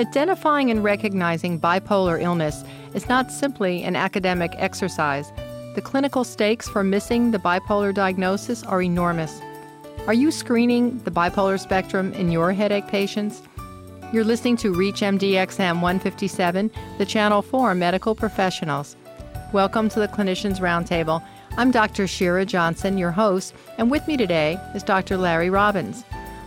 Identifying and recognizing bipolar illness is not simply an academic exercise. The clinical stakes for missing the bipolar diagnosis are enormous. Are you screening the bipolar spectrum in your headache patients? You're listening to Reach XM 157, the channel for medical professionals. Welcome to the Clinicians Roundtable. I'm Dr. Shira Johnson, your host, and with me today is Dr. Larry Robbins.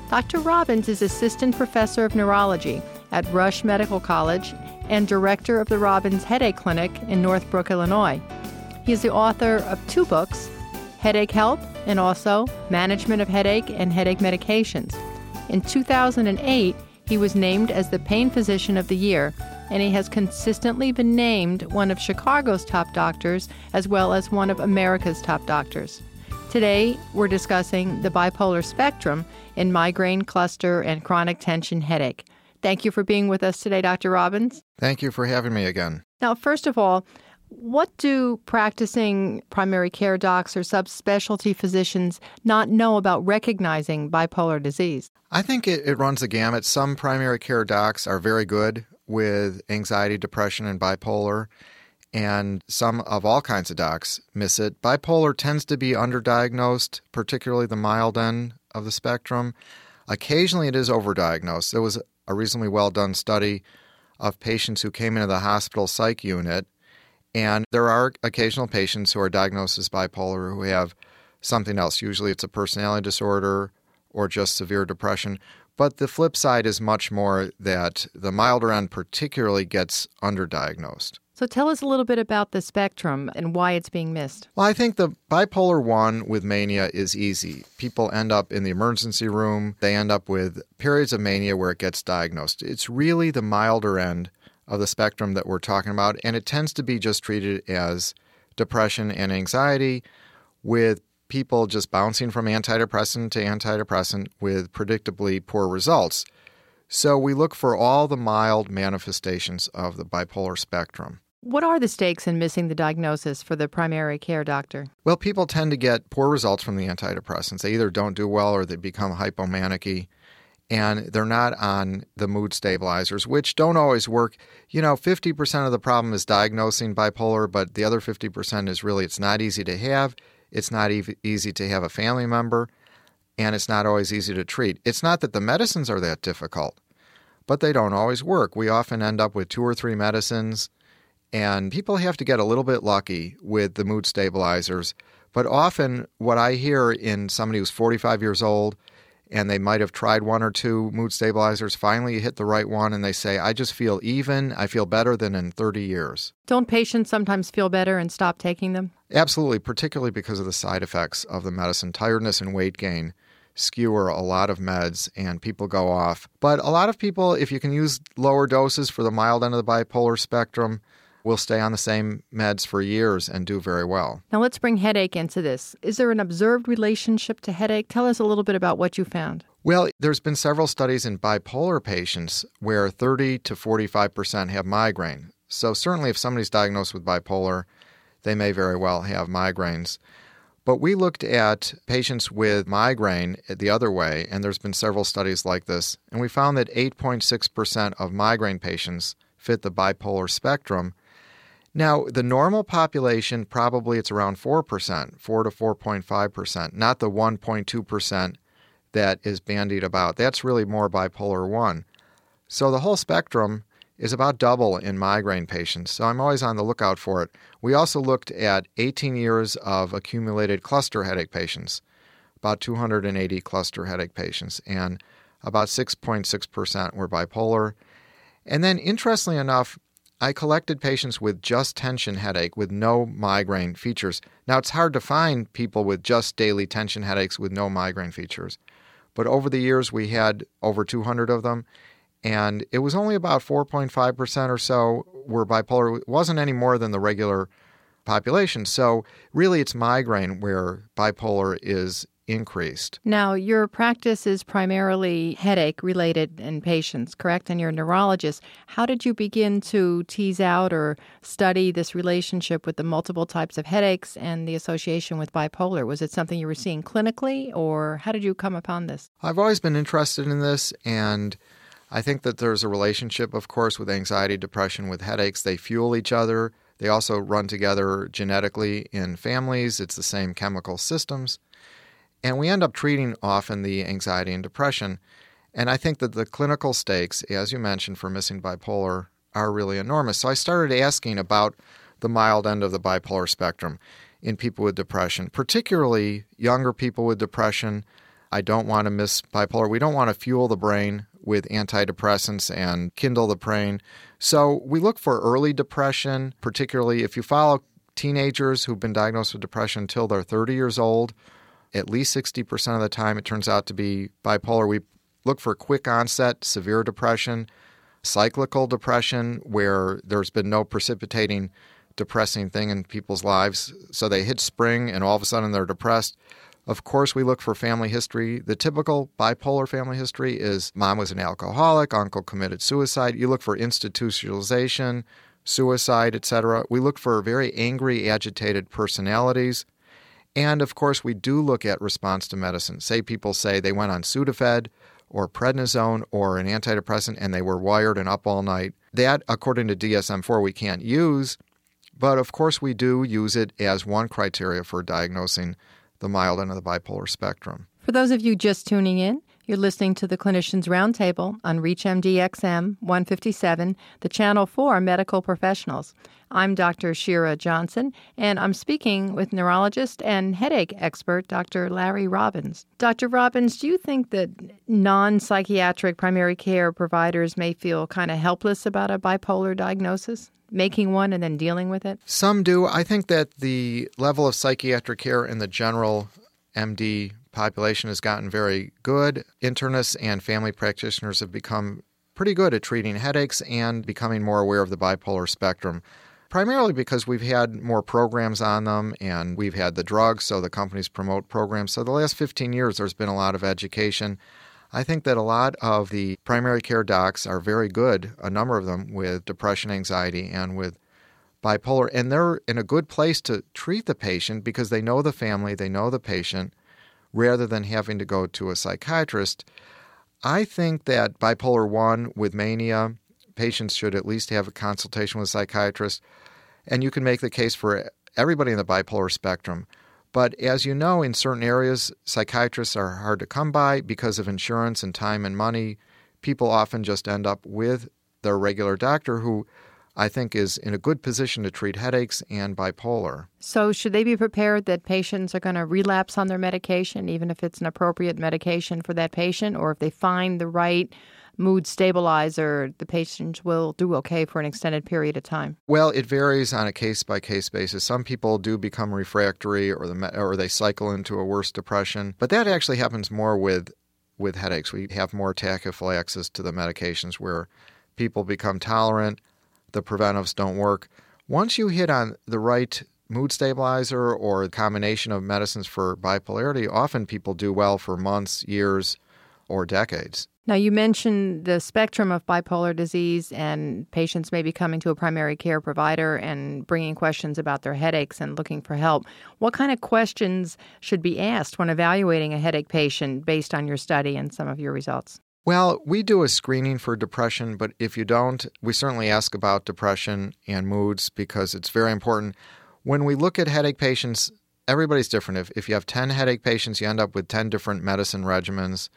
Dr. Robbins is Assistant Professor of Neurology at Rush Medical College and Director of the Robbins Headache Clinic in Northbrook, Illinois. He is the author of two books, Headache Help and also Management of Headache and Headache Medications. In 2008, he was named as the Pain Physician of the Year, and he has consistently been named one of Chicago's top doctors as well as one of America's top doctors. Today, we're discussing the bipolar spectrum in migraine, cluster, and chronic tension headache. Thank you for being with us today, Dr. Robbins. Thank you for having me again. Now, first of all, what do practicing primary care docs or subspecialty physicians not know about recognizing bipolar disease? I think it, it runs the gamut. Some primary care docs are very good with anxiety, depression, and bipolar, and some of all kinds of docs miss it. Bipolar tends to be underdiagnosed, particularly the mild end of the spectrum. Occasionally, it is overdiagnosed. There was a reasonably well done study of patients who came into the hospital psych unit and there are occasional patients who are diagnosed as bipolar who have something else. Usually it's a personality disorder or just severe depression. But the flip side is much more that the milder end particularly gets underdiagnosed. So tell us a little bit about the spectrum and why it's being missed. Well, I think the bipolar 1 with mania is easy. People end up in the emergency room, they end up with periods of mania where it gets diagnosed. It's really the milder end of the spectrum that we're talking about, and it tends to be just treated as depression and anxiety with people just bouncing from antidepressant to antidepressant with predictably poor results. So we look for all the mild manifestations of the bipolar spectrum. What are the stakes in missing the diagnosis for the primary care doctor? Well, people tend to get poor results from the antidepressants. They either don't do well or they become hypomanic and they're not on the mood stabilizers, which don't always work. You know, 50% of the problem is diagnosing bipolar, but the other 50% is really it's not easy to have, it's not e- easy to have a family member, and it's not always easy to treat. It's not that the medicines are that difficult, but they don't always work. We often end up with two or three medicines, and people have to get a little bit lucky with the mood stabilizers. But often, what I hear in somebody who's 45 years old, and they might have tried one or two mood stabilizers. Finally, you hit the right one, and they say, I just feel even. I feel better than in 30 years. Don't patients sometimes feel better and stop taking them? Absolutely, particularly because of the side effects of the medicine. Tiredness and weight gain skewer a lot of meds and people go off. But a lot of people, if you can use lower doses for the mild end of the bipolar spectrum, will stay on the same meds for years and do very well. Now let's bring headache into this. Is there an observed relationship to headache? Tell us a little bit about what you found. Well, there's been several studies in bipolar patients where 30 to 45% have migraine. So certainly if somebody's diagnosed with bipolar, they may very well have migraines. But we looked at patients with migraine the other way, and there's been several studies like this, and we found that 8.6% of migraine patients fit the bipolar spectrum, now, the normal population, probably it's around 4%, 4 to 4.5%, not the 1.2% that is bandied about. That's really more bipolar 1. So the whole spectrum is about double in migraine patients. So I'm always on the lookout for it. We also looked at 18 years of accumulated cluster headache patients, about 280 cluster headache patients, and about 6.6% were bipolar. And then, interestingly enough, I collected patients with just tension headache with no migraine features. Now, it's hard to find people with just daily tension headaches with no migraine features. But over the years, we had over 200 of them, and it was only about 4.5% or so were bipolar. It wasn't any more than the regular population. So, really, it's migraine where bipolar is increased. Now, your practice is primarily headache related in patients, correct? And you're a neurologist. How did you begin to tease out or study this relationship with the multiple types of headaches and the association with bipolar? Was it something you were seeing clinically, or how did you come upon this? I've always been interested in this, and I think that there's a relationship, of course, with anxiety, depression, with headaches. They fuel each other. They also run together genetically in families. It's the same chemical systems. And we end up treating often the anxiety and depression. And I think that the clinical stakes, as you mentioned, for missing bipolar are really enormous. So I started asking about the mild end of the bipolar spectrum in people with depression, particularly younger people with depression. I don't want to miss bipolar. We don't want to fuel the brain with antidepressants and kindle the brain. So we look for early depression, particularly if you follow teenagers who've been diagnosed with depression until they're 30 years old. At least 60% of the time, it turns out to be bipolar. We look for quick onset, severe depression, cyclical depression, where there's been no precipitating depressing thing in people's lives. So they hit spring and all of a sudden they're depressed. Of course, we look for family history. The typical bipolar family history is mom was an alcoholic, uncle committed suicide. You look for institutionalization, suicide, etc. We look for very angry, agitated personalities. And of course, we do look at response to medicine. Say people say they went on Sudafed or prednisone or an antidepressant and they were wired and up all night. That, according to DSM 4, we can't use. But of course, we do use it as one criteria for diagnosing the mild end of the bipolar spectrum. For those of you just tuning in, you're listening to the Clinicians Roundtable on ReachMD XM 157, the channel for medical professionals. I'm Dr. Shira Johnson, and I'm speaking with neurologist and headache expert Dr. Larry Robbins. Dr. Robbins, do you think that non psychiatric primary care providers may feel kind of helpless about a bipolar diagnosis? making one and then dealing with it? Some do. I think that the level of psychiatric care in the general MD population has gotten very good. Internists and family practitioners have become pretty good at treating headaches and becoming more aware of the bipolar spectrum. Primarily because we've had more programs on them and we've had the drugs, so the companies promote programs. So, the last 15 years, there's been a lot of education. I think that a lot of the primary care docs are very good, a number of them with depression, anxiety, and with bipolar. And they're in a good place to treat the patient because they know the family, they know the patient, rather than having to go to a psychiatrist. I think that bipolar 1 with mania, patients should at least have a consultation with a psychiatrist. And you can make the case for everybody in the bipolar spectrum. But as you know, in certain areas, psychiatrists are hard to come by because of insurance and time and money. People often just end up with their regular doctor who I think is in a good position to treat headaches and bipolar. So, should they be prepared that patients are going to relapse on their medication, even if it's an appropriate medication for that patient, or if they find the right mood stabilizer, the patient will do okay for an extended period of time? Well, it varies on a case by case basis. Some people do become refractory or the or they cycle into a worse depression, but that actually happens more with with headaches. We have more tachyphylaxis to the medications where people become tolerant, the preventives don't work. Once you hit on the right mood stabilizer or a combination of medicines for bipolarity, often people do well for months, years, or decades. Now, you mentioned the spectrum of bipolar disease, and patients may be coming to a primary care provider and bringing questions about their headaches and looking for help. What kind of questions should be asked when evaluating a headache patient based on your study and some of your results? Well, we do a screening for depression, but if you don't, we certainly ask about depression and moods because it's very important. When we look at headache patients, everybody's different. If, if you have 10 headache patients, you end up with 10 different medicine regimens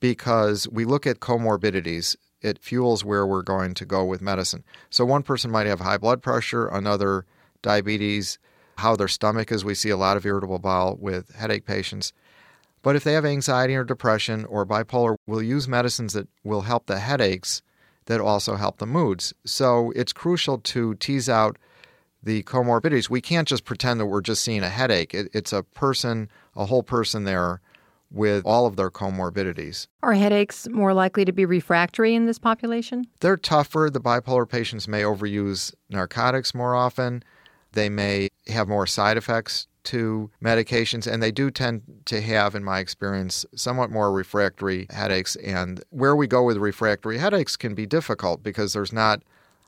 because we look at comorbidities. It fuels where we're going to go with medicine. So one person might have high blood pressure, another diabetes, how their stomach is. We see a lot of irritable bowel with headache patients. But if they have anxiety or depression or bipolar, we'll use medicines that will help the headaches that also help the moods. So it's crucial to tease out the comorbidities. We can't just pretend that we're just seeing a headache. It, it's a person, a whole person there with all of their comorbidities. Are headaches more likely to be refractory in this population? They're tougher. The bipolar patients may overuse narcotics more often. They may have more side effects to medications, and they do tend to have, in my experience, somewhat more refractory headaches. And where we go with refractory headaches can be difficult because there's not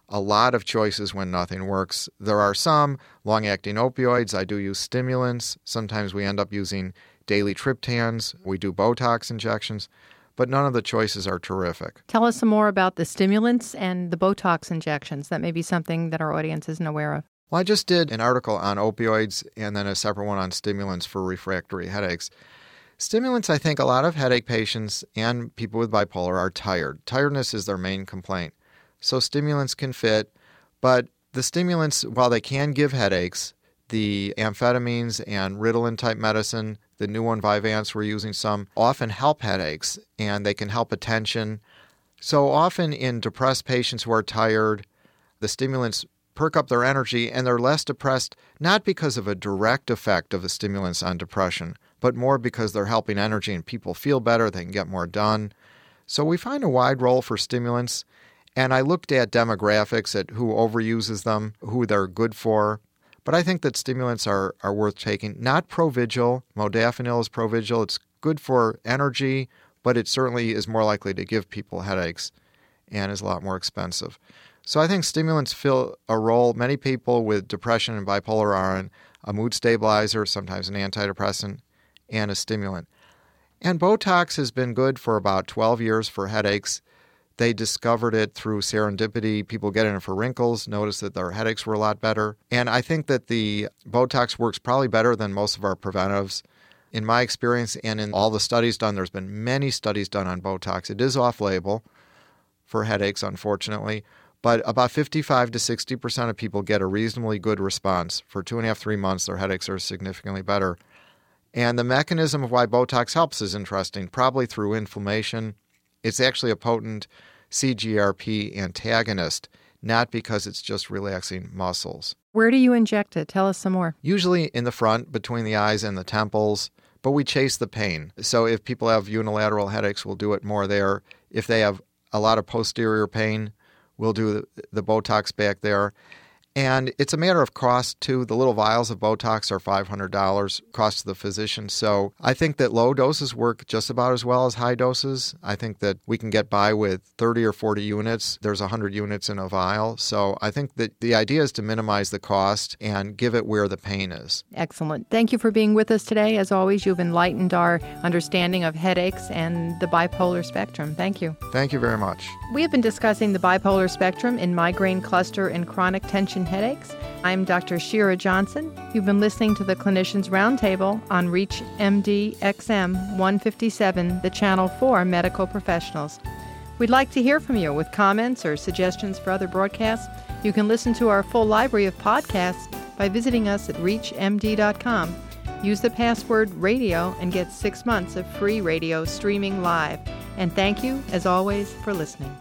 a lot of choices when nothing works. There are some long acting opioids. I do use stimulants. Sometimes we end up using daily triptans, we do Botox injections. but none of the choices are terrific. Tell us some more about the stimulants and the Botox injections. That may be something that our audience isn't aware of. Well, I just did an article on opioids and then a separate one on stimulants for refractory headaches. Stimulants, I think a lot of headache patients and people with bipolar are tired. Tiredness is their main complaint. So stimulants can fit, but the stimulants, while they can give headaches, the amphetamines and Ritalin type medicine, the new one Vyvanse we're using some, often help headaches and they can help attention. So often in depressed patients who are tired, the stimulants perk up their energy and they're less depressed not because of a direct effect of the stimulants on depression, but more because they're helping energy and people feel better, they can get more done. So we find a wide role for stimulants. And I looked at demographics, at who overuses them, who they're good for. But I think that stimulants are, are worth taking. Not Provigil. Modafinil is Provigil. It's good for energy, but it certainly is more likely to give people headaches and is a lot more expensive. So I think stimulants fill a role. Many people with depression and bipolar are on a mood stabilizer, sometimes an antidepressant, and a stimulant. And Botox has been good for about 12 years for headaches. They discovered it through serendipity. People getting it for wrinkles noticed that their headaches were a lot better. And I think that the Botox works probably better than most of our preventives. In my experience and in all the studies done, there's been many studies done on Botox. It is off label for headaches, unfortunately, but about 55 to 60% of people get a reasonably good response. For two and a half, three months, their headaches are significantly better. And the mechanism of why Botox helps is interesting, probably through inflammation. It's actually a potent CGRP antagonist, not because it's just relaxing muscles. Where do you inject it? Tell us some more. Usually in the front, between the eyes and the temples, but we chase the pain. So if people have unilateral headaches, we'll do it more there. If they have a lot of posterior pain, we'll do the, Botox back there. And it's a matter of cost too. The little vials of Botox are $500 cost to the physician. So I think that low doses work just about as well as high doses. I think that we can get by with 30 or 40 units. There's 100 units in a vial. So I think that the idea is to minimize the cost and give it where the pain is. Excellent. Thank you for being with us today. As always, you've enlightened our understanding of headaches and the bipolar spectrum. Thank you. Thank you very much. We have been discussing the bipolar spectrum in migraine cluster and chronic tension and headaches. I'm Dr. Shira Johnson. You've been listening to the Clinicians Roundtable on Reach MD XM 157, the channel for medical professionals. We'd like to hear from you with comments or suggestions for other broadcasts. You can listen to our full library of podcasts by visiting us at reachmd.com. Use the password radio and get six months of free radio streaming live. And thank you, as always, for listening.